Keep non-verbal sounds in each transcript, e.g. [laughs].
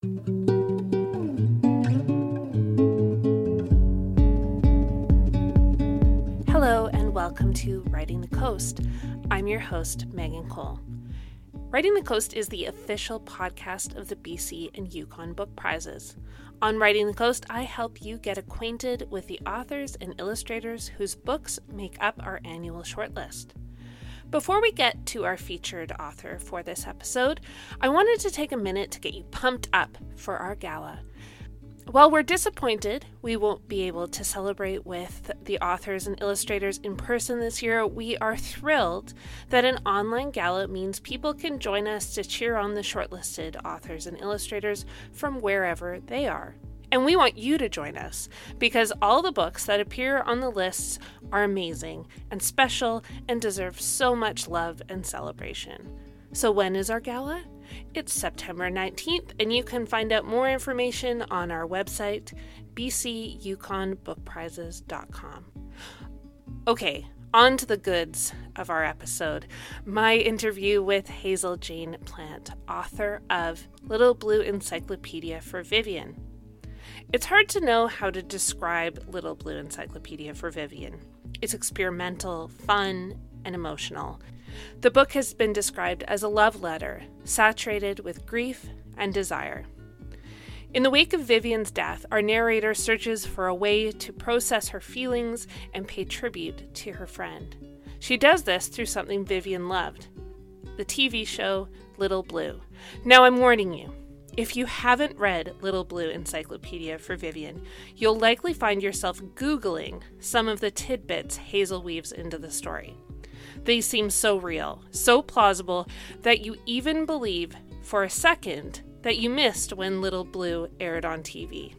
Hello, and welcome to Writing the Coast. I'm your host, Megan Cole. Writing the Coast is the official podcast of the BC and Yukon Book Prizes. On Writing the Coast, I help you get acquainted with the authors and illustrators whose books make up our annual shortlist. Before we get to our featured author for this episode, I wanted to take a minute to get you pumped up for our gala. While we're disappointed we won't be able to celebrate with the authors and illustrators in person this year, we are thrilled that an online gala means people can join us to cheer on the shortlisted authors and illustrators from wherever they are. And we want you to join us because all the books that appear on the lists are amazing and special and deserve so much love and celebration. So, when is our gala? It's September 19th, and you can find out more information on our website, bcyukonbookprizes.com. Okay, on to the goods of our episode. My interview with Hazel Jane Plante, author of Little Blue Encyclopedia for Vivian. It's hard to know how to describe Little Blue Encyclopedia for Vivian. It's experimental, fun, and emotional. The book has been described as a love letter, saturated with grief and desire. In the wake of Vivian's death, our narrator searches for a way to process her feelings and pay tribute to her friend. She does this through something Vivian loved the TV show Little Blue. Now, I'm warning you. If you haven't read Little Blue Encyclopedia for Vivian, you'll likely find yourself Googling some of the tidbits Hazel weaves into the story. They seem so real, so plausible, that you even believe for a second that you missed when Little Blue aired on TV.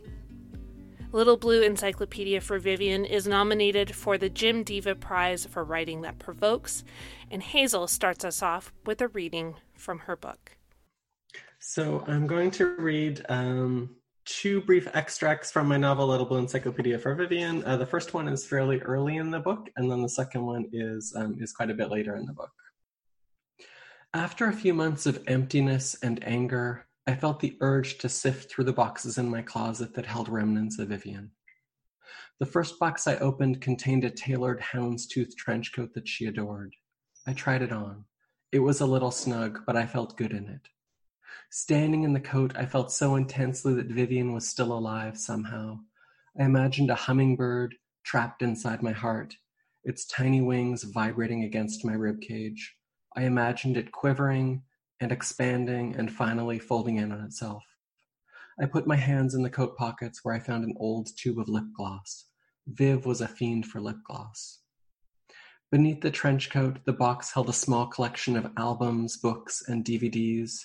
Little Blue Encyclopedia for Vivian is nominated for the Jim Deva Prize for Writing That Provokes, and Hazel starts us off with a reading from her book. So I'm going to read um, two brief extracts from my novel Little Blue Encyclopedia for Vivian. Uh, the first one is fairly early in the book, and then the second one is um, is quite a bit later in the book. After a few months of emptiness and anger, I felt the urge to sift through the boxes in my closet that held remnants of Vivian. The first box I opened contained a tailored houndstooth trench coat that she adored. I tried it on. It was a little snug, but I felt good in it. Standing in the coat, I felt so intensely that Vivian was still alive somehow. I imagined a hummingbird trapped inside my heart, its tiny wings vibrating against my rib cage. I imagined it quivering and expanding and finally folding in on itself. I put my hands in the coat pockets where I found an old tube of lip gloss. Viv was a fiend for lip gloss. Beneath the trench coat, the box held a small collection of albums, books, and DVDs.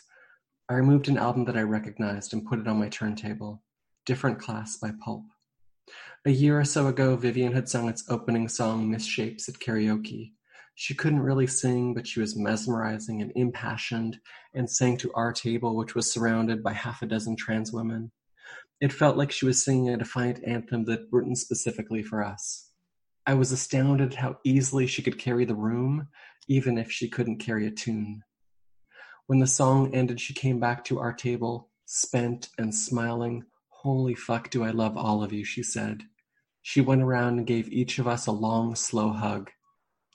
I removed an album that I recognized and put it on my turntable, Different Class by Pulp. A year or so ago, Vivian had sung its opening song, Misshapes, at karaoke. She couldn't really sing, but she was mesmerizing and impassioned and sang to our table, which was surrounded by half a dozen trans women. It felt like she was singing a defiant anthem that written specifically for us. I was astounded how easily she could carry the room, even if she couldn't carry a tune. When the song ended she came back to our table, spent and smiling. "Holy fuck do I love all of you," she said. She went around and gave each of us a long, slow hug.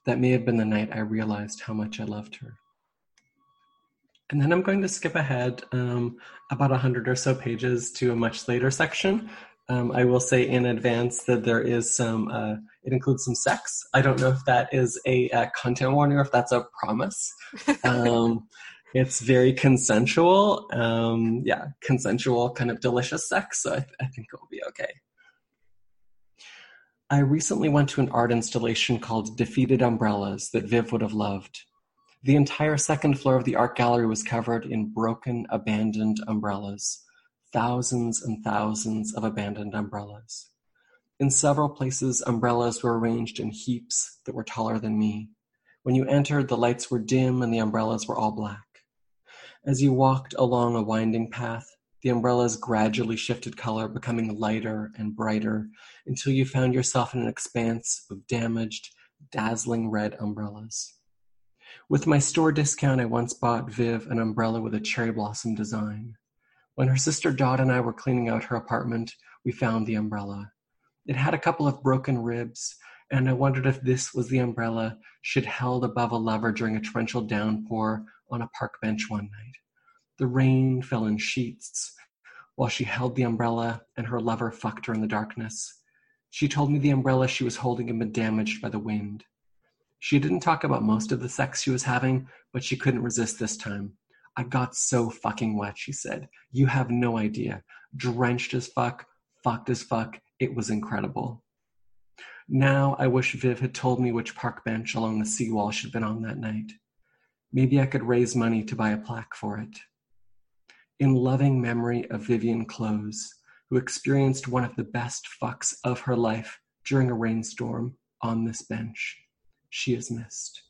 That may have been the night I realized how much I loved her. And then I'm going to skip ahead um, about a hundred or so pages to a much later section. Um, I will say in advance that there is some, uh, it includes some sex. I don't know if that is a, a content warning or if that's a promise. [laughs] Um, it's very consensual. Um, yeah, consensual, kind of delicious sex. So I, th- I think it will be okay. I recently went to an art installation called Defeated Umbrellas that Viv would have loved. The entire second floor of the art gallery was covered in broken, abandoned umbrellas. Thousands and thousands of abandoned umbrellas. In several places, umbrellas were arranged in heaps that were taller than me. When you entered, the lights were dim and the umbrellas were all black. As you walked along a winding path, the umbrellas gradually shifted color, becoming lighter and brighter until you found yourself in an expanse of damaged, dazzling red umbrellas. With my store discount, I once bought Viv an umbrella with a cherry blossom design. When her sister Dot and I were cleaning out her apartment, we found the umbrella. It had a couple of broken ribs, and I wondered if this was the umbrella she'd held above a lover during a torrential downpour on a park bench one night. The rain fell in sheets while she held the umbrella and her lover fucked her in the darkness. She told me the umbrella she was holding had been damaged by the wind. She didn't talk about most of the sex she was having, but she couldn't resist this time. I got so fucking wet, she said. You have no idea. Drenched as fuck, fucked as fuck. It was incredible. Now I wish Viv had told me which park bench along the seawall she'd been on that night. Maybe I could raise money to buy a plaque for it. In loving memory of Vivian Close, who experienced one of the best fucks of her life during a rainstorm on this bench, she is missed.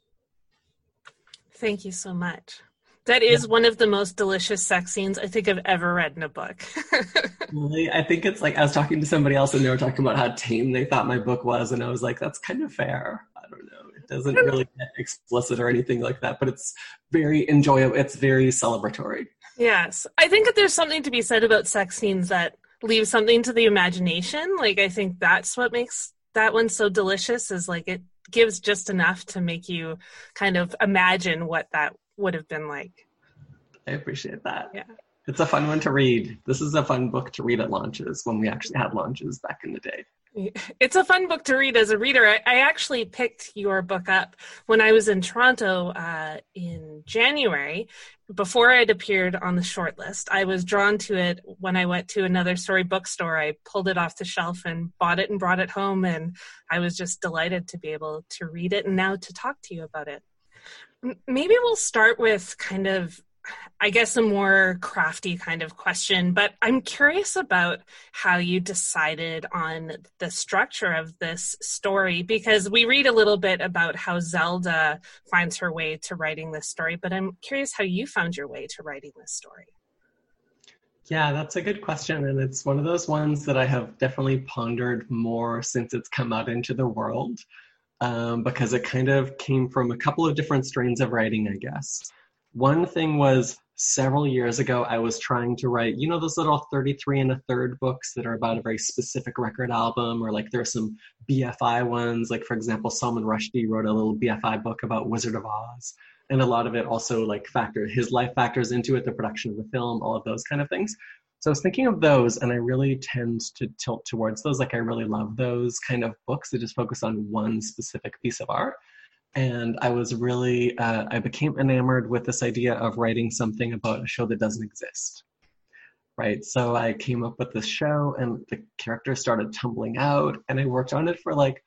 Thank you so much. That is one of the most delicious sex scenes I think I've ever read in a book. [laughs] really? I think it's like I was talking to somebody else and they were talking about how tame they thought my book was, and I was like, that's kind of fair. I don't know. It doesn't [laughs] really get explicit or anything like that, but it's very enjoyable. It's very celebratory. Yes. I think that there's something to be said about sex scenes that leave something to the imagination. Like I think that's what makes that one so delicious is like it gives just enough to make you kind of imagine what that would have been like. I appreciate that. Yeah. It's a fun one to read. This is a fun book to read at launches when we actually had launches back in the day. [laughs] It's a fun book to read as a reader. I, I actually picked your book up when I was in Toronto uh, in January. Before it appeared on the shortlist, I was drawn to it when I went to another story bookstore. I pulled it off the shelf and bought it and brought it home, and I was just delighted to be able to read it and now to talk to you about it. Maybe we'll start with kind of, I guess, a more crafty kind of question, but I'm curious about how you decided on the structure of this story because we read a little bit about how Zelda finds her way to writing this story, but I'm curious how you found your way to writing this story. Yeah, that's a good question. And it's one of those ones that I have definitely pondered more since it's come out into the world um, because it kind of came from a couple of different strains of writing, I guess. One thing was several years ago, I was trying to write, you know, those little 33 and a third books that are about a very specific record album, or like there are some BFI ones. Like, for example, Salman Rushdie wrote a little BFI book about Wizard of Oz. And a lot of it also like factor his life factors into it, the production of the film, all of those kind of things. So I was thinking of those, and I really tend to tilt towards those. Like I really love those kind of books that just focus on one specific piece of art. And I was really, uh, I became enamored with this idea of writing something about a show that doesn't exist. Right. So I came up with this show, and the characters started tumbling out, and I worked on it for like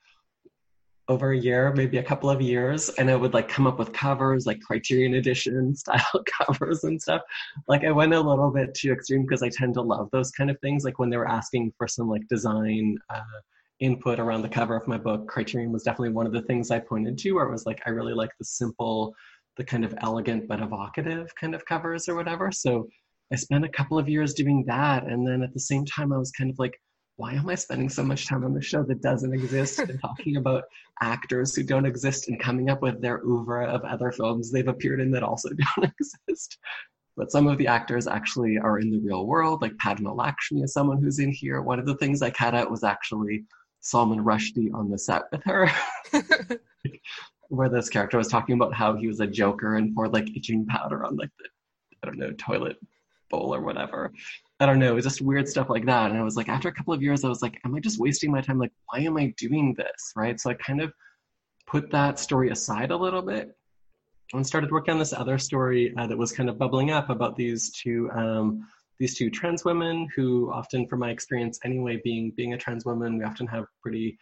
over a year, maybe a couple of years, and I would like come up with covers, like Criterion Edition [laughs] style [laughs] covers and stuff. Like I went a little bit too extreme because I tend to love those kind of things. Like when they were asking for some like design uh, input around the cover of my book, Criterion was definitely one of the things I pointed to, where it was like I really like the simple, the kind of elegant but evocative kind of covers or whatever. So I spent a couple of years doing that, and then at the same time, I was kind of like why am I spending so much time on the show that doesn't exist and talking about actors who don't exist and coming up with their oeuvre of other films they've appeared in that also [laughs] don't exist? But some of the actors actually are in the real world, like Padma Lakshmi is someone who's in here. One of the things I cut out was actually Salman Rushdie on the set with her. [laughs] where this character was talking about how he was a joker and poured like itching powder on like the I don't know toilet bowl or whatever. I don't know, it was just weird stuff like that. And I was like, after a couple of years, I was like, am I just wasting my time? Like, why am I doing this? Right. So I kind of put that story aside a little bit and started working on this other story uh, that was kind of bubbling up about these two um, these two trans women who often from my experience anyway being being a trans woman we often have pretty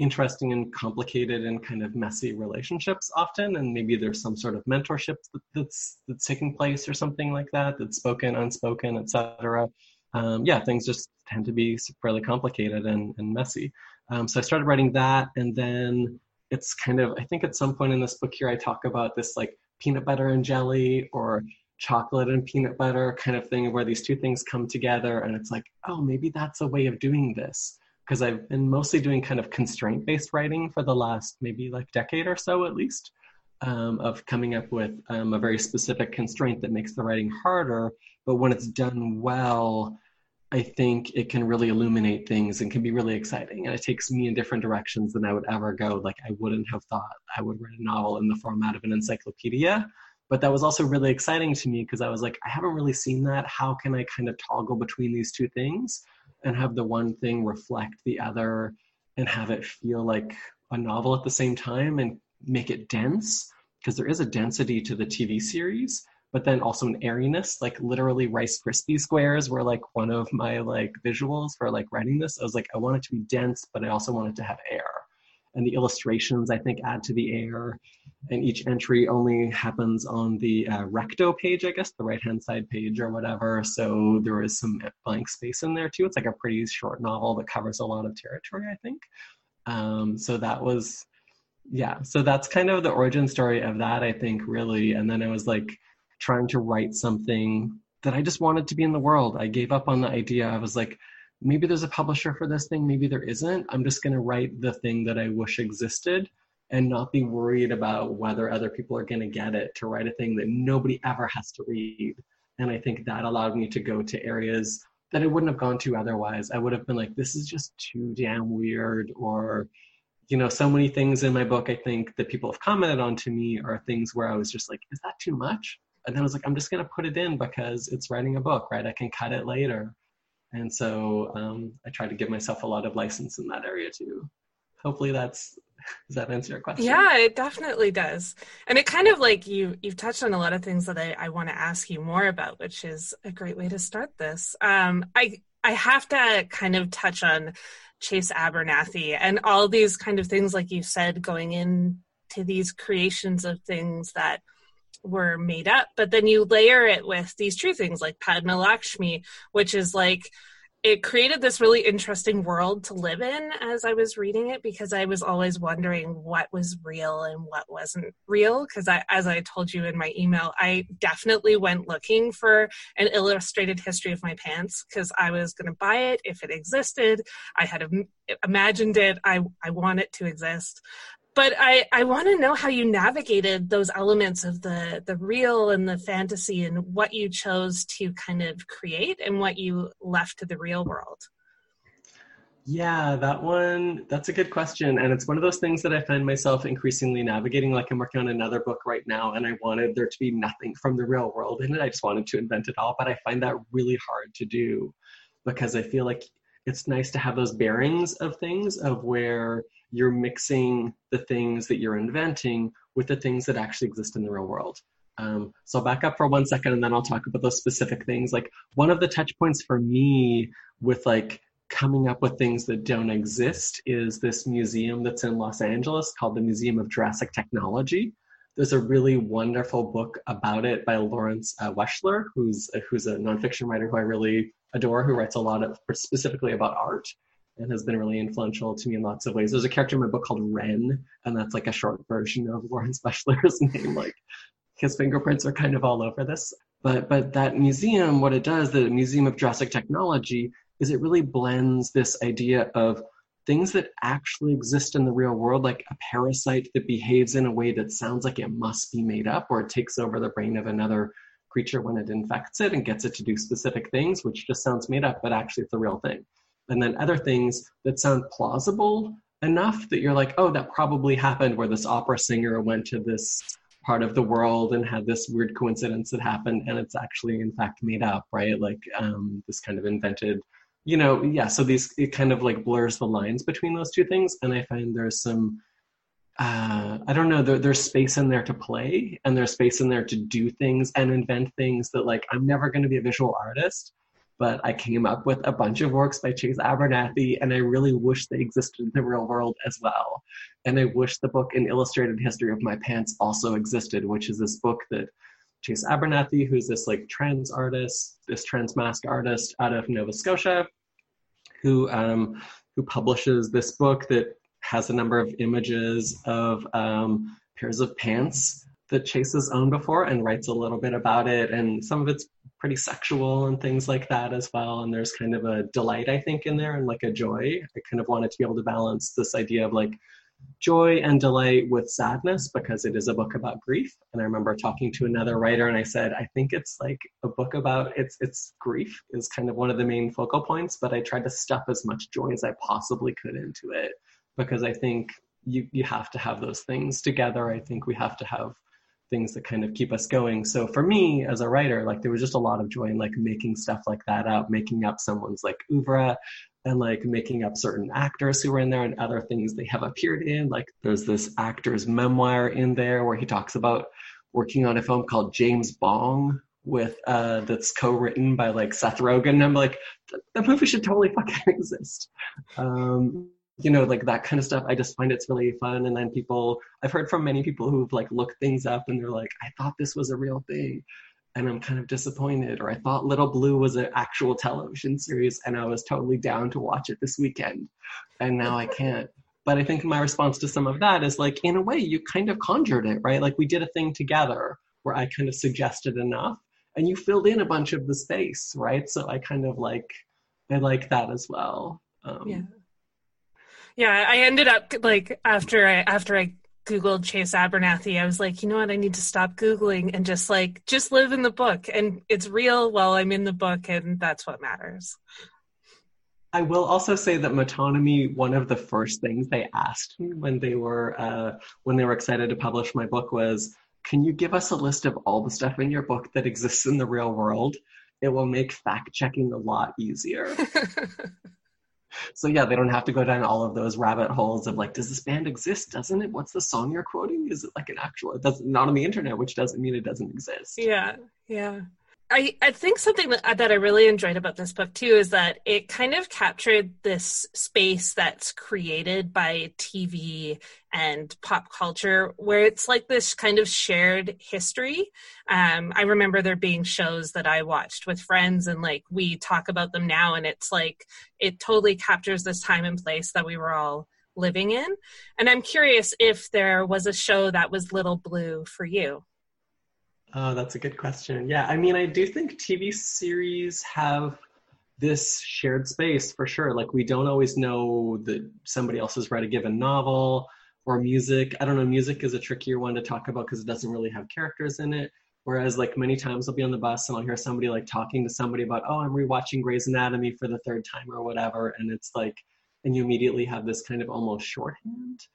interesting and complicated and kind of messy relationships often and maybe there's some sort of mentorship that's that's taking place or something like that that's spoken unspoken etc um, yeah things just tend to be fairly complicated and, and messy. Um, so i started writing that and then it's kind of i think at some point in this book here i talk about this like peanut butter and jelly or chocolate and peanut butter kind of thing where these two things come together and it's like oh maybe that's a way of doing this because I've been mostly doing kind of constraint based writing for the last maybe like decade or so at least, um, of coming up with um, a very specific constraint that makes the writing harder. but when it's done well, I think it can really illuminate things and can be really exciting. And it takes me in different directions than I would ever go. Like I wouldn't have thought I would write a novel in the format of an encyclopedia. But that was also really exciting to me because I was like, I haven't really seen that. How can I kind of toggle between these two things and have the one thing reflect the other and have it feel like a novel at the same time and make it dense? Because there is a density to the TV series but then also an airiness, like literally Rice Krispie squares were like one of my like visuals for like writing this. I was like, I want it to be dense, but I also want it to have air. And the illustrations, I think, add to the air. And each entry only happens on the uh, recto page, I guess, the right hand side page or whatever. So there is some blank space in there too. It's like a pretty short novel that covers a lot of territory, I think. Um, so that was, yeah. So that's kind of the origin story of that, I think, really. And then I was like, trying to write something that I just wanted to be in the world. I gave up on the idea. I was like, maybe there's a publisher for this thing, maybe there isn't. I'm just going to write the thing that I wish existed and not be worried about whether other people are going to get it to write a thing that nobody ever has to read. And I think that allowed me to go to areas that I wouldn't have gone to otherwise. I would have been like, this is just too damn weird or you know, so many things in my book, I think that people have commented on to me are things where I was just like, is that too much? and then I was like, I'm just gonna put it in because it's writing a book, right? I can cut it later. And so um, I try to give myself a lot of license in that area too. Hopefully that's does that answer your question? Yeah, it definitely does. And it kind of like you you've touched on a lot of things that I, I want to ask you more about, which is a great way to start this. Um, I I have to kind of touch on Chase Abernathy and all these kind of things, like you said, going into these creations of things that were made up, but then you layer it with these true things like Padma Lakshmi, which is like it created this really interesting world to live in as I was reading it because I was always wondering what was real and what wasn't real. Because I, as I told you in my email, I definitely went looking for an illustrated history of my pants because I was going to buy it if it existed. I had imagined it. I I want it to exist but I, I want to know how you navigated those elements of the the real and the fantasy and what you chose to kind of create and what you left to the real world. Yeah, that one, that's a good question. And it's one of those things that I find myself increasingly navigating. Like I'm working on another book right now, and I wanted there to be nothing from the real world in it. I just wanted to invent it all. But I find that really hard to do because I feel like it's nice to have those bearings of things of where you're mixing the things that you're inventing with the things that actually exist in the real world. Um, so I'll back up for one second and then I'll talk about those specific things. Like one of the touch points for me with like coming up with things that don't exist is this museum that's in Los Angeles called the Museum of Jurassic Technology. There's a really wonderful book about it by Lawrence uh, Weschler, who's who's a nonfiction writer who I really adore, who writes a lot of specifically about art and has been really influential to me in lots of ways. There's a character in my book called Ren, and that's like a short version of Lawrence [laughs] Weschler's name. Like his fingerprints are kind of all over this. But but that museum, what it does, the Museum of Jurassic Technology, is it really blends this idea of things that actually exist in the real world, like a parasite that behaves in a way that sounds like it must be made up, or it takes over the brain of another creature when it infects it and gets it to do specific things, which just sounds made up, but actually it's a real thing and then other things that sound plausible enough that you're like, oh, that probably happened where this opera singer went to this part of the world and had this weird coincidence that happened and it's actually in fact made up, right? Like um, this kind of invented, you know, yeah. So these it kind of like blurs the lines between those two things, and I find there's some. Uh, I don't know. There, there's space in there to play, and there's space in there to do things and invent things that, like, I'm never going to be a visual artist, but I came up with a bunch of works by Chase Abernathy, and I really wish they existed in the real world as well. And I wish the book An Illustrated History of My Pants also existed, which is this book that Chase Abernathy, who's this like trans artist, this transmasc artist out of Nova Scotia, who um, who publishes this book that has a number of images of um, pairs of pants that Chase has owned before and writes a little bit about it. And some of it's pretty sexual and things like that as well. And there's kind of a delight, I think, in there and like a joy. I kind of wanted to be able to balance this idea of like joy and delight with sadness because it is a book about grief. And I remember talking to another writer and I said, I think it's like a book about it's it's grief is kind of one of the main focal points, but I tried to stuff as much joy as I possibly could into it because I think you you have to have those things together. I think we have to have things that kind of keep us going. So for me as a writer, like there was just a lot of joy in like making stuff like that up, making up someone's like oeuvre and like making up certain actors who were in there and other things they have appeared in. Like there's this actor's memoir in there where he talks about working on a film called James Bong with uh that's co-written by like Seth Rogen. I'm like, the movie should totally fucking [laughs] exist. Um you know, like that kind of stuff. I just find it's really fun. And then people, I've heard from many people who've like looked things up and they're like, I thought this was a real thing. And I'm kind of disappointed. Or I thought Little Blue was an actual television series and I was totally down to watch it this weekend. And now I can't. But I think my response to some of that is like, in a way, you kind of conjured it, right? Like we did a thing together where I kind of suggested enough and you filled in a bunch of the space, right? So I kind of like, I like that as well. Um, yeah yeah, I ended up like after I after I googled Chase Abernathy, I was like, you know what, I need to stop googling and just like just live in the book and it's real while I'm in the book and that's what matters. I will also say that metonymy, one of the first things they asked me when they were uh, when they were excited to publish my book was, "Can you give us a list of all the stuff in your book that exists in the real world? It will make fact checking a lot easier." [laughs] so yeah, they don't have to go down all of those rabbit holes of like, does this band exist? Doesn't it? What's the song you're quoting? Is it like an actual? Doesn't not on the internet, which doesn't mean it doesn't exist. Yeah, yeah. I, I think something that, that I really enjoyed about this book too is that it kind of captured this space that's created by TV and pop culture where it's like this kind of shared history. Um, I remember there being shows that I watched with friends and like we talk about them now and it's like it totally captures this time and place that we were all living in. And I'm curious if there was a show that was Little Blue for you. Oh, that's a good question. Yeah, I mean, I do think TV series have this shared space for sure. Like, we don't always know that somebody else has read a given novel or music. I don't know, music is a trickier one to talk about because it doesn't really have characters in it. Whereas, like, many times I'll be on the bus and I'll hear somebody like talking to somebody about, oh, I'm rewatching Grey's Anatomy for the third time or whatever. And it's like, and you immediately have this kind of almost shorthand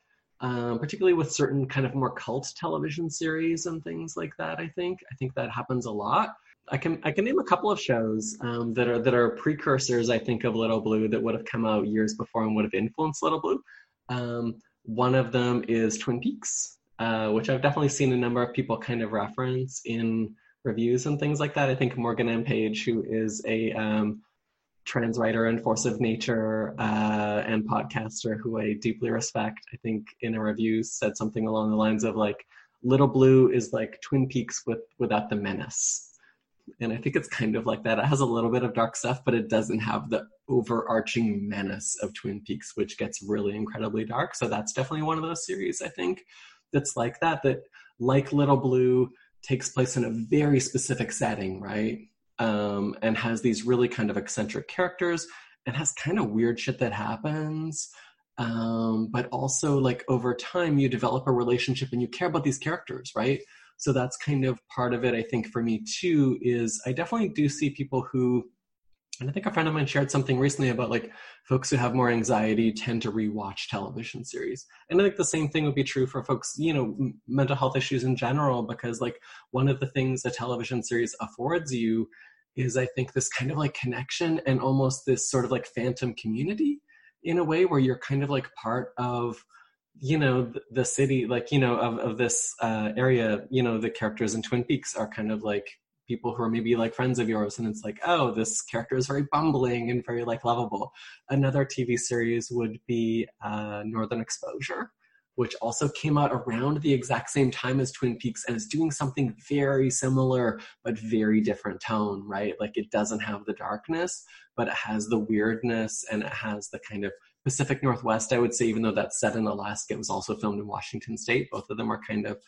um, particularly with certain kind of more cult television series and things like that. I think I think that happens a lot. I can I can name a couple of shows um, that are that are precursors. I think of Little Blue that would have come out years before and would have influenced Little Blue. Um, one of them is Twin Peaks, uh, which I've definitely seen a number of people kind of reference in reviews and things like that. I think Morgan M. Page, who is a um, trans writer and force of nature uh, and podcaster who I deeply respect, I think in a review said something along the lines of like, Little Blue is like Twin Peaks with without the menace. And I think it's kind of like that. It has a little bit of dark stuff, but it doesn't have the overarching menace of Twin Peaks, which gets really incredibly dark. So that's definitely one of those series I think that's like that, that like Little Blue takes place in a very specific setting, right? Um, and has these really kind of eccentric characters and has kind of weird shit that happens. Um, but also, like, over time, you develop a relationship and you care about these characters, right? So that's kind of part of it, I think, for me too, is I definitely do see people who, and I think a friend of mine shared something recently about like folks who have more anxiety tend to rewatch television series. And I think the same thing would be true for folks, you know, m- mental health issues in general, because like one of the things a television series affords you is I think this kind of like connection and almost this sort of like phantom community in a way where you're kind of like part of you know the, city like you know of, of this uh, area you know the characters in twin peaks are kind of like people who are maybe like friends of yours and it's like oh this character is very bumbling and very like lovable another tv series would be uh, northern exposure which also came out around the exact same time as Twin Peaks and is doing something very similar but very different tone, right? Like it doesn't have the darkness, but it has the weirdness and it has the kind of Pacific Northwest, I would say, even though that's set in Alaska, it was also filmed in Washington State. Both of them are kind of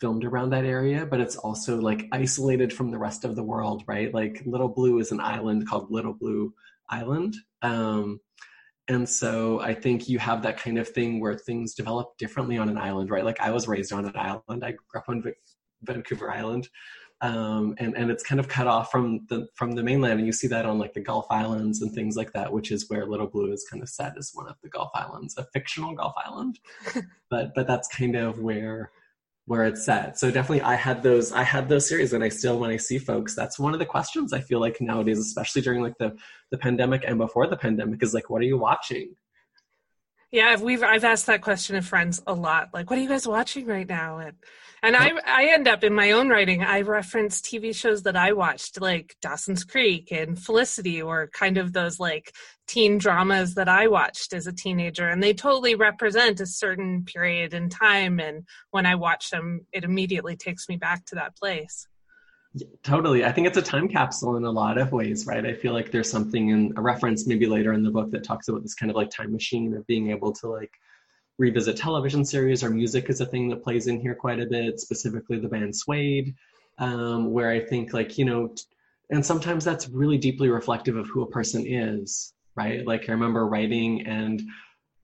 filmed around that area, but it's also like isolated from the rest of the world, right? Like Little Blue is an island called Little Blue Island. Um, and so I think you have that kind of thing where things develop differently on an island, right? Like I was raised on an island. I grew up on Vancouver Island, um, and and it's kind of cut off from the from the mainland, and you see that on like the Gulf Islands and things like that, which is where Little Blue is kind of set as one of the Gulf Islands, a fictional Gulf Island, [laughs] but but that's kind of where where it's set. So definitely I had those I had those series and I still when I see folks, that's one of the questions I feel like nowadays, especially during like the the pandemic and before the pandemic, is like, what are you watching? Yeah, we've I've asked that question of friends a lot. Like, what are you guys watching right now? And and I I end up in my own writing. I reference TV shows that I watched, like Dawson's Creek and Felicity, or kind of those like teen dramas that I watched as a teenager, and they totally represent a certain period in time. And when I watch them, it immediately takes me back to that place. Totally. I think it's a time capsule in a lot of ways, right? I feel like there's something in a reference maybe later in the book that talks about this kind of like time machine of being able to like revisit television series or music is a thing that plays in here quite a bit, specifically the band Suede, um, where I think like, you know, and sometimes that's really deeply reflective of who a person is, right? Like I remember writing and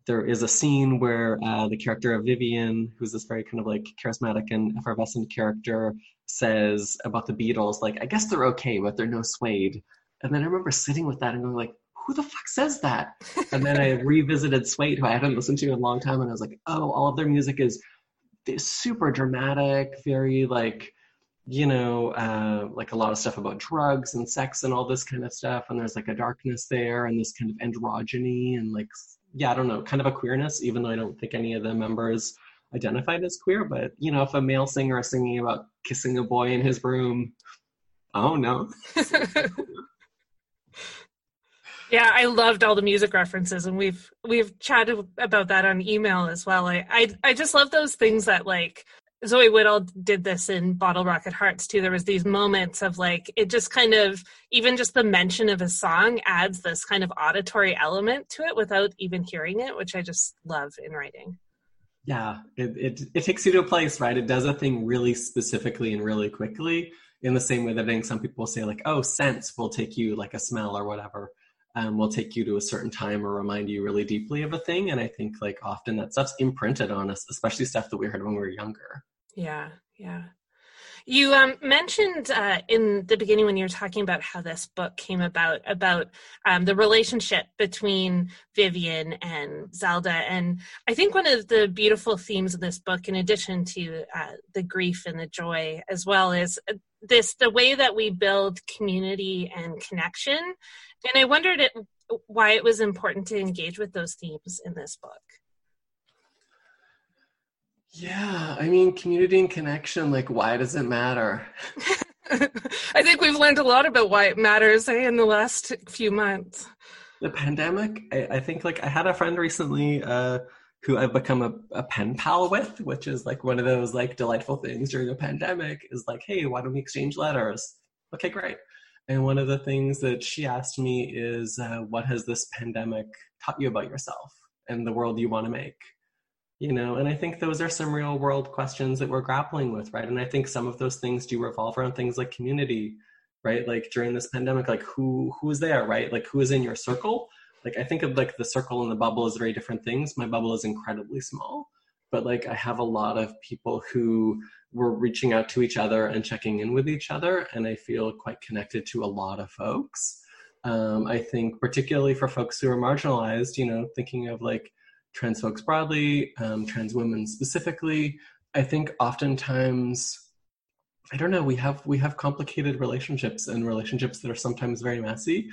there is a scene where uh, the character of Vivian, who's this very kind of like charismatic and effervescent character, says about the Beatles, like, I guess they're okay, but they're no Suede. And then I remember sitting with that and going like, who the fuck says that? And then I revisited Suede, who I hadn't listened to in a long time, and I was like, oh, all of their music is super dramatic, very like, you know, uh, like a lot of stuff about drugs and sex and all this kind of stuff. And there's like a darkness there and this kind of androgyny and like, yeah, I don't know, kind of a queerness, even though I don't think any of the members identified as queer. But, you know, if a male singer is singing about kissing a boy in his room, oh no. [laughs] yeah i loved all the music references and we've we've chatted about that on email as well i i, I just love those things that like Zoe Whittall did this in Bottle Rocket Hearts too. There was these moments of like it just kind of even just the mention of a song adds this kind of auditory element to it without even hearing it, which I just love in writing. Yeah, it, it it takes you to a place, right? It does a thing really specifically and really quickly. In the same way that I think some people say like, oh, sense will take you like a smell or whatever. Um, will take you to a certain time or remind you really deeply of a thing. And I think like often that stuff's imprinted on us, especially stuff that we heard when we were younger. Yeah, yeah. You um, mentioned uh, in the beginning when you were talking about how this book came about, about um, the relationship between Vivian and Zelda. And I think one of the beautiful themes of this book, in addition to uh, the grief and the joy, as well, is uh, this the way that we build community and connection. And I wondered it, why it was important to engage with those themes in this book. Yeah, I mean, community and connection, like, why does it matter? [laughs] I think we've learned a lot about why it matters eh, in the last few months. The pandemic, I, I think, like, I had a friend recently uh, who I've become a, a pen pal with, which is like one of those like delightful things during a pandemic is like, hey, why don't we exchange letters? Okay, great. And one of the things that she asked me is, uh, what has this pandemic taught you about yourself and the world you want to make? you know and i think those are some real world questions that we're grappling with right? And i think some of those things do revolve around things like community right? Like during this pandemic like who who's there right? Like who is in your circle? Like i think of like the circle and the bubble as very different things. My bubble is incredibly small but like i have a lot of people who were reaching out to each other and checking in with each other and i feel quite connected to a lot of folks um, i think particularly for folks who are marginalized you know thinking of like trans folks broadly, um, trans women specifically. I think oftentimes, I don't know, we have we have complicated relationships and relationships that are sometimes very messy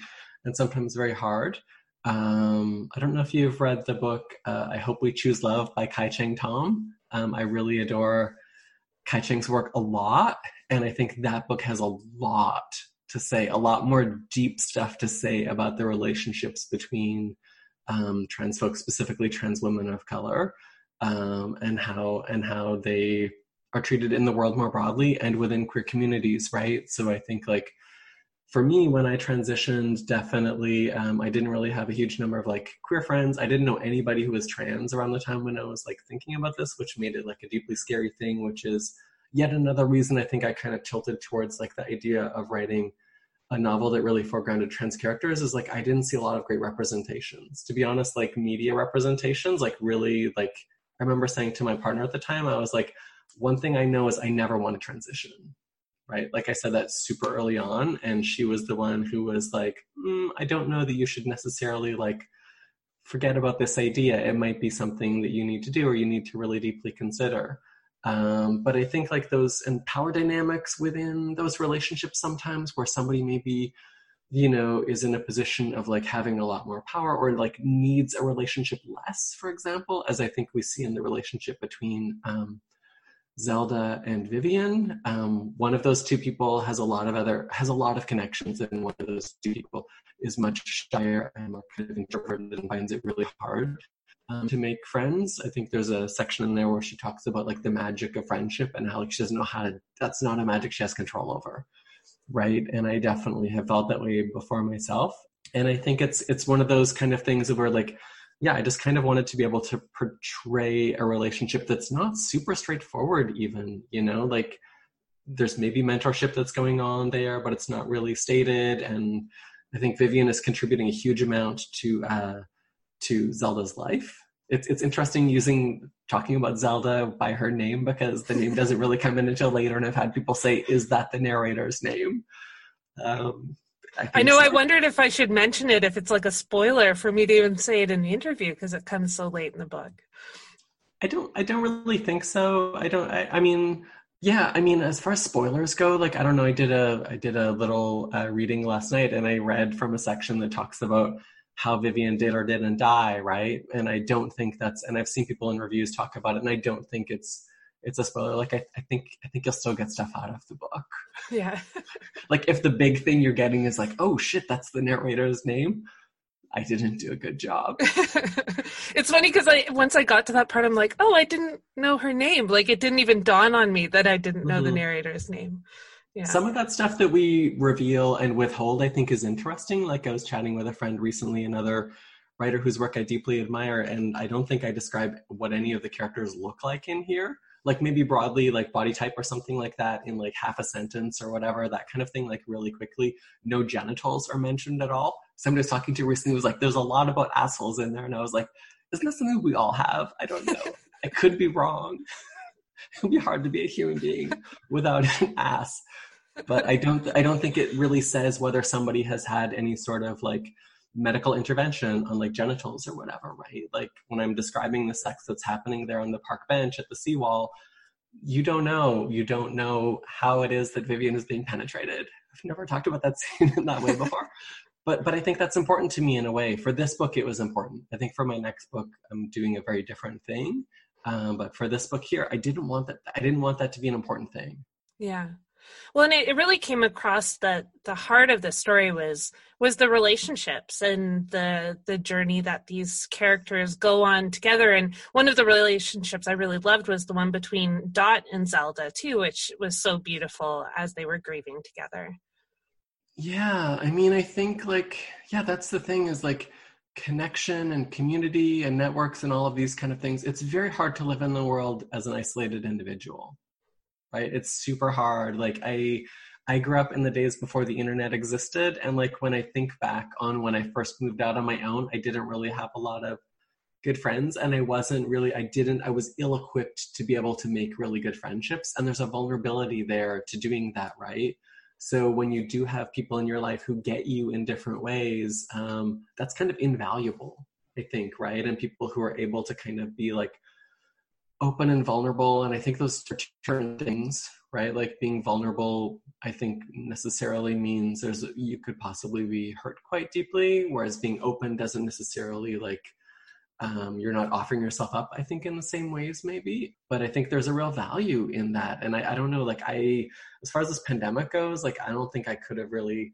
and sometimes very hard. Um, I don't know if you've read the book uh, "I Hope We Choose Love" by Kai-Cheng Thom. Um, I really adore Kai-Cheng's work a lot, and I think that book has a lot to say, a lot more deep stuff to say about the relationships between um, trans folks, specifically trans women of color, um, and how and how they are treated in the world more broadly and within queer communities, right? So I think like for me, when I transitioned, definitely um, I didn't really have a huge number of like queer friends. I didn't know anybody who was trans around the time when I was like thinking about this, which made it like a deeply scary thing, which is yet another reason I think I kind of tilted towards like the idea of writing a novel that really foregrounded trans characters is like I didn't see a lot of great representations. To be honest, like media representations, like really like I remember saying to my partner at the time, I was like, one thing I know is I never want to transition. Right. Like I said that super early on. And she was the one who was like, mm, I don't know that you should necessarily like forget about this idea. It might be something that you need to do or you need to really deeply consider. Um, but I think like those and power dynamics within those relationships sometimes where somebody maybe, you know, is in a position of like having a lot more power or like needs a relationship less, for example, as I think we see in the relationship between um, Zelda and Vivian. Um, one of those two people has a lot of other has a lot of connections, and one of those two people is much shyer and more kind of introverted and finds it really hard um, to make friends. I think there's a section in there where she talks about like the magic of friendship and how like she doesn't know how to. That's not a magic she has control over, right? And I definitely have felt that way before myself. And I think it's it's one of those kind of things where like yeah, I just kind of wanted to be able to portray a relationship that's not super straightforward, even, you know, like there's maybe mentorship that's going on there, but it's not really stated. And I think Vivian is contributing a huge amount to uh, to Zelda's life. It's it's interesting using talking about Zelda by her name because the name doesn't really come in until later, and I've had people say, "Is that the narrator's name?" Um, I, I know. So. I wondered if I should mention it if it's like a spoiler for me to even say it in the interview because it comes so late in the book. I don't. I don't really think so. I don't. I, I mean, yeah. I mean, as far as spoilers go, like I don't know. I did a. I did a little uh, reading last night, and I read from a section that talks about how Vivian did or didn't die, right? And I don't think that's. And I've seen people in reviews talk about it, and I don't think it's it's a spoiler. Like I, I think I think you'll still get stuff out of the book. Yeah. [laughs] like if the big thing you're getting is like, oh shit, that's the narrator's name. I didn't do a good job. [laughs] it's funny because I once I got to that part, I'm like, oh, I didn't know her name. Like it didn't even dawn on me that I didn't know mm-hmm. the narrator's name. Yeah. Some of that stuff that we reveal and withhold, I think, is interesting. Like I was chatting with a friend recently, another writer whose work I deeply admire, and I don't think I describe what any of the characters look like in here like maybe broadly like body type or something like that in like half a sentence or whatever that kind of thing like really quickly. No genitals are mentioned at all. Somebody was talking to recently was like there's a lot about assholes in there and i was like isn't that something we all have? I don't know. I could be wrong. [laughs] It would be hard to be a human being without an ass. But i don't i don't think it really says whether somebody has had any sort of like medical intervention on like genitals or whatever, right? Like when I'm describing the sex that's happening there on the park bench at the seawall, you don't know. You don't know how it is that Vivian is being penetrated. I've never talked about that [laughs] scene in that way before. but but I think that's important to me in a way. For this book, it was important. I think for my next book, I'm doing a very different thing. Um, but for this book here, I didn't want that. I didn't want that to be an important thing. Yeah, well, and it, it really came across that the heart of the story was was the relationships and the the journey that these characters go on together. And one of the relationships I really loved was the one between Dot and Zelda too, which was so beautiful as they were grieving together. Yeah, I mean, I think like yeah, that's the thing is like connection and community and networks and all of these kind of things. It's very hard to live in the world as an isolated individual right? It's super hard. Like i i grew up in the days before the internet existed and like when i think back on when i first moved out on my own i didn't really have a lot of good friends and i wasn't really i didn't i was ill equipped to be able to make really good friendships and there's a vulnerability there to doing that right? So when you do have people in your life who get you in different ways um, that's kind of invaluable i think right? And people who are able to kind of be like open and vulnerable and i think those are different things right? Like being vulnerable i think necessarily means there's you could possibly be hurt quite deeply whereas being open doesn't necessarily like um, you're not offering yourself up i think in the same ways maybe. But i think there's a real value in that and I, I don't know like i as far as this pandemic goes like i don't think i could have really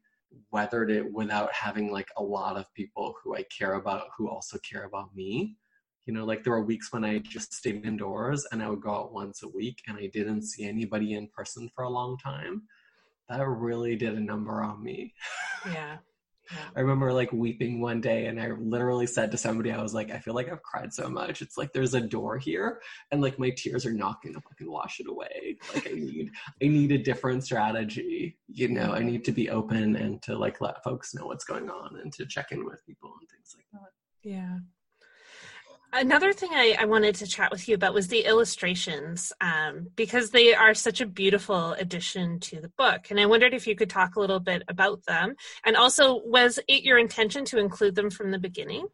weathered it without having like a lot of people who i care about who also care about me you know like there were weeks when i just stayed indoors and i would go out once a week and i didn't see anybody in person for a long time that really did a number on me [laughs] yeah I remember like weeping one day and I literally said to somebody, I was like, I feel like I've cried so much. It's like there's a door here and like my tears are not gonna fucking wash it away. Like I need I need a different strategy. You know, I need to be open and to like let folks know what's going on and to check in with people and things like that. Yeah. Another thing I, I, wanted to chat with you about was the illustrations, um, because they are such a beautiful addition to the book. And I wondered if you could talk a little bit about them. And also, was it your intention to include them from the beginning?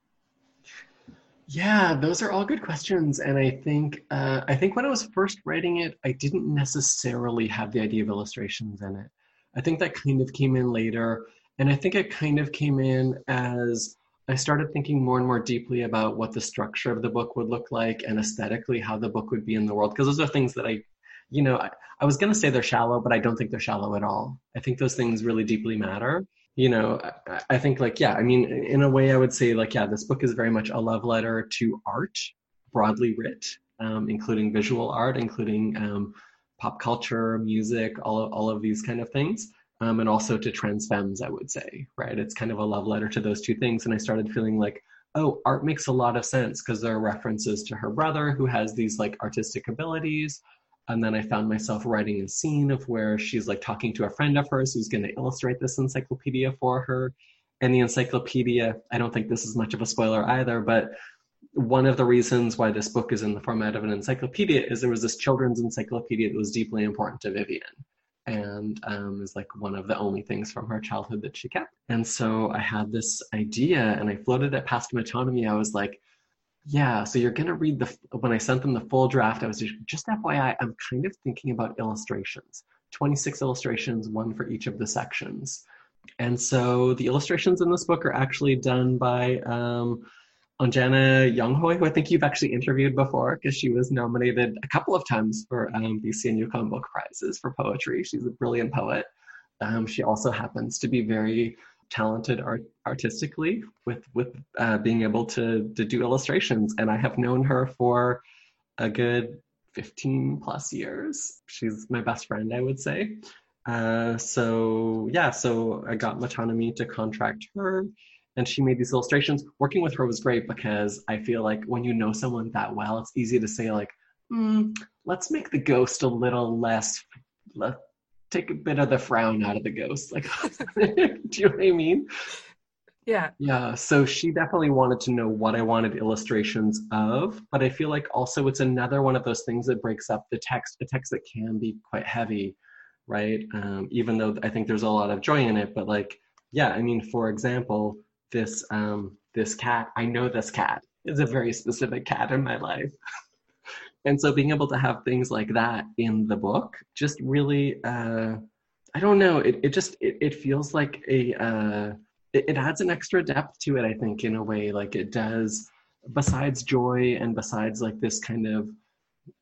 Yeah, those are all good questions. And I think uh, I think when I was first writing it, I didn't necessarily have the idea of illustrations in it. I think that kind of came in later. And I think it kind of came in as I started thinking more and more deeply about what the structure of the book would look like and aesthetically how the book would be in the world. Because those are things that I, you know, I, I was going to say they're shallow, but I don't think they're shallow at all. I think those things really deeply matter. You know, I, I think like, yeah, I mean, in a way, I would say like, yeah, this book is very much a love letter to art, broadly writ, um, including visual art, including um, pop culture, music, all of, all of these kind of things um, and also to trans femmes, I would say, right? It's kind of a love letter to those two things. And I started feeling like, oh, art makes a lot of sense because there are references to her brother who has these like artistic abilities. And then I found myself writing a scene of where she's like talking to a friend of hers who's going to illustrate this encyclopedia for her. And the encyclopedia, I don't think this is much of a spoiler either, but one of the reasons why this book is in the format of an encyclopedia is there was this children's encyclopedia that was deeply important to Vivian and um, is like one of the only things from her childhood that she kept. And so I had this idea and I floated it past Metonymy. I was like, yeah, so you're going to read the, when I sent them the full draft, I was just, just FYI, I'm kind of thinking about illustrations 26 illustrations, one for each of the sections. And so the illustrations in this book are actually done by um, Anjana Younghoy, who I think you've actually interviewed before because she was nominated a couple of times for um, BC and Yukon Book Prizes for poetry. She's a brilliant poet. Um, she also happens to be very talented art- artistically with with uh, being able to to do illustrations. And I have known her for a good 15 plus years. She's my best friend, I would say. Uh, so yeah, so I got Metonymy to contract her and she made these illustrations. Working with her was great because I feel like when you know someone that well, it's easy to say like, mm, let's make the ghost a little less. Let take a bit of the frown out of the ghost. [laughs] Like, do you know what I mean? Yeah. Yeah. So she definitely wanted to know what I wanted illustrations of, but I feel like also it's another one of those things that breaks up the text, a text that can be quite heavy, right? Um, even though I think there's a lot of joy in it, but like, yeah, I mean, for example, this um, this cat. I know this cat is a very specific cat in my life. [laughs] and so being able to have things like that in the book just really uh, I don't know, it, it just it, it feels like a uh, it, it adds an extra depth to it, I think, in a way. Like it does besides joy and besides like this kind of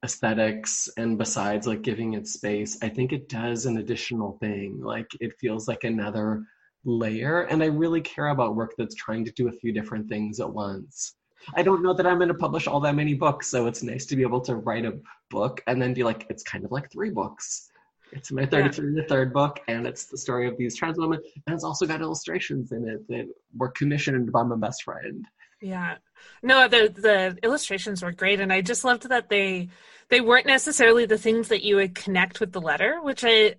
aesthetics and besides like giving it space i think it does an additional thing like it feels like another layer and i really care about work that's trying to do a few different things at once. I don't know that i'm going to publish all that many books so it's nice to be able to write a book and then be like it's kind of like three books. It's my 33 yeah. third book and it's the story of these trans women and it's also got illustrations in it that were commissioned by my best friend. Yeah. No the the illustrations were great and i just loved that they they weren't necessarily the things that you would connect with the letter which i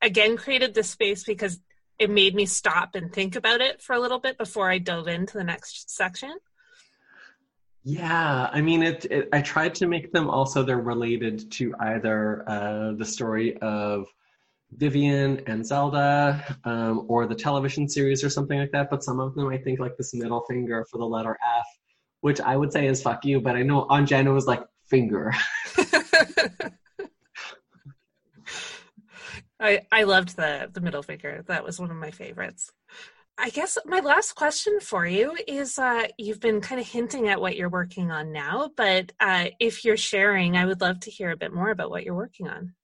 again created this space because it made me stop and think about it for a little bit before I dove into the next section. Yeah, I mean, it, it I tried to make them also they're related to either uh, the story of Vivian and Zelda, um, or the television series or something like that. But some of them, I think, like this middle finger for the letter F, which I would say is "fuck you," but I know Anjana was like finger. [laughs] [laughs] I I loved the the middle finger. That was one of my favorites. I guess my last question for you is uh, you've been kind of hinting at what you're working on now, but uh, if you're sharing, I would love to hear a bit more about what you're working on.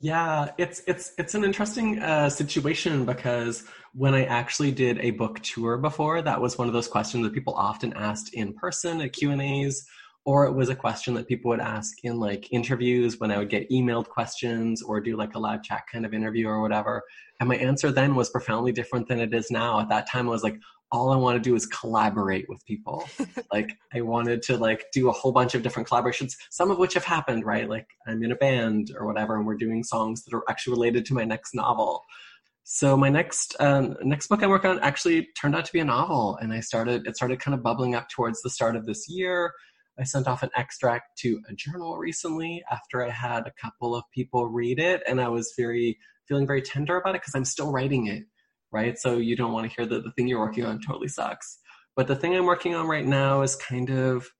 Yeah, it's it's it's an interesting uh, situation because when I actually did a book tour before, that was one of those questions that people often asked in person at Q and A's or it was a question that people would ask in like interviews when I would get emailed questions or do like a live chat kind of interview or whatever. And my answer then was profoundly different than it is now. At that time, I was like, all I want to do is collaborate with people. [laughs] like I wanted to like do a whole bunch of different collaborations, some of which have happened, right? Like I'm in a band or whatever, and we're doing songs that are actually related to my next novel. So my next um, next book I'm working on actually turned out to be a novel, and I started it started kind of bubbling up towards the start of this year. I sent off an extract to a journal recently after I had a couple of people read it, and I was very feeling very tender about it because I'm still writing it, right? So you don't want to hear that the thing you're working on totally sucks. But the thing I'm working on right now is kind of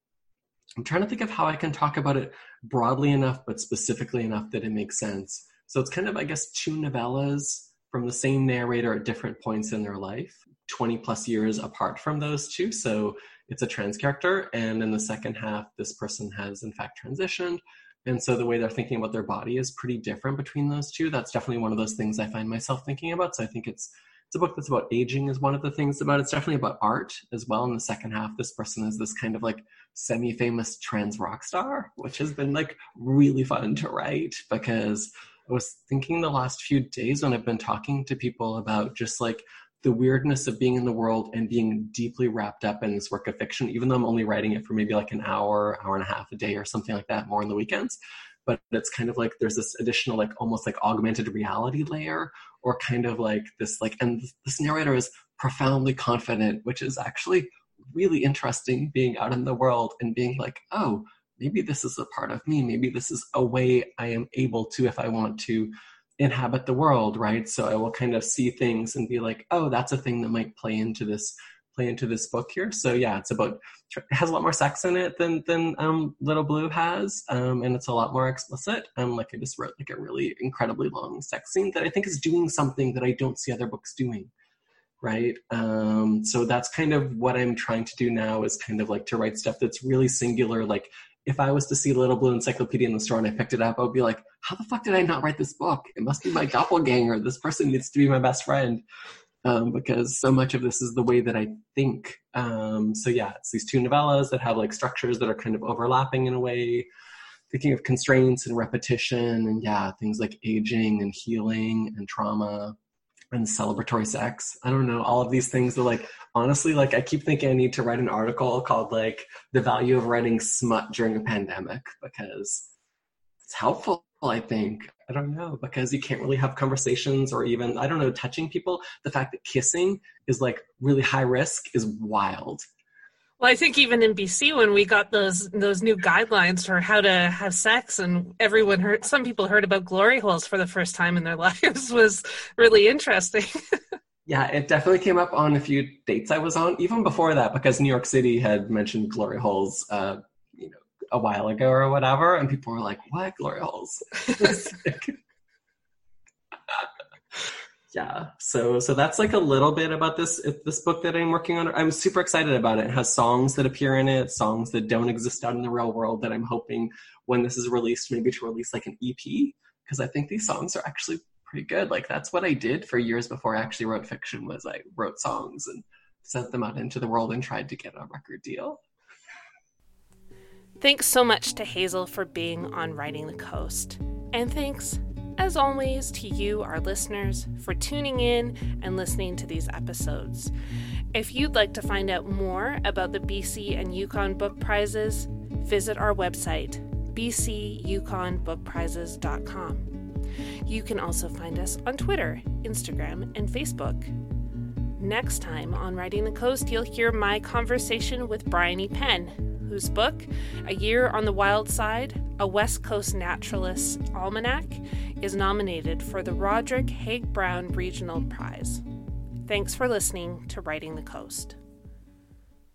I'm trying to think of how I can talk about it broadly enough, but specifically enough that it makes sense. So it's kind of, I guess, two novellas from the same narrator at different points in their life, 20 plus years apart from those two. So it's a trans character. And in the second half, this person has in fact transitioned. And so the way they're thinking about their body is pretty different between those two. That's definitely one of those things I find myself thinking about. So I think it's it's a book that's about aging is one of the things about it. it's definitely about art as well in the second half this person is this kind of like semi-famous trans rock star which has been like really fun to write because I was thinking the last few days when I've been talking to people about just like the weirdness of being in the world and being deeply wrapped up in this work of fiction, even though I'm only writing it for maybe like an hour, hour and a half a day or something like that, more on the weekends. But it's kind of like there's this additional, like almost like augmented reality layer, or kind of like this, like, and this narrator is profoundly confident, which is actually really interesting being out in the world and being like, oh, maybe this is a part of me. Maybe this is a way I am able to, if I want to, inhabit the world, right? So I will kind of see things and be like, oh, that's a thing that might play into this play into this book here. So yeah, it's about it has a lot more sex in it than than um, Little Blue has, um, and it's a lot more explicit. Um, like I just wrote like a really incredibly long sex scene that I think is doing something that I don't see other books doing right um, so that's kind of what i'm trying to do now is kind of like to write stuff that's really singular like if I was to see Little Blue Encyclopedia in the store and I picked it up, I would be like, how the fuck did I not write this book? It must be my doppelganger. This person needs to be my best friend. Um, because so much of this is the way that I think. Um, so yeah, it's these two novellas that have like structures that are kind of overlapping in a way, thinking of constraints and repetition and yeah, things like aging and healing and trauma and celebratory sex. I don't know, all of these things are like honestly, like I keep thinking I need to write an article called like the value of writing smut during a pandemic because it's helpful, I think. I don't know, because you can't really have conversations or even, I don't know, touching people. The fact that kissing is like really high risk is wild. Well, I think even in BC when we got those those new guidelines for how to have sex, and everyone heard, some people heard about glory holes for the first time in their [laughs] lives, was really interesting. [laughs] yeah, it definitely came up on a few dates I was on, even before that, because New York City had mentioned glory holes, uh, you know, a while ago or whatever, and people were like, "What glory holes?" [laughs] yeah. So so that's like a little bit about this this book that i'm working on. I'm super excited about it. It has songs that appear in it songs that don't exist out in the real world that i'm hoping when this is released maybe to release like an ep because i think these songs are actually pretty good. Like that's what i did for years before i actually wrote fiction was i wrote songs and sent them out into the world and tried to get a record deal. Thanks so much to hazel for being on writing the coast. And thanks as always, to you, our listeners, for tuning in and listening to these episodes. If you'd like to find out more about the BC and Yukon Book Prizes, visit our website, bcyukonbookprizes.com. You can also find us on Twitter, Instagram, and Facebook. Next time on Writing the Coast, you'll hear my conversation with Bryony Penn, whose book, A Year on the Wild Side, a West Coast Naturalist's Almanac, is nominated for the Roderick Haig Brown Regional Prize. Thanks for listening to Writing the Coast.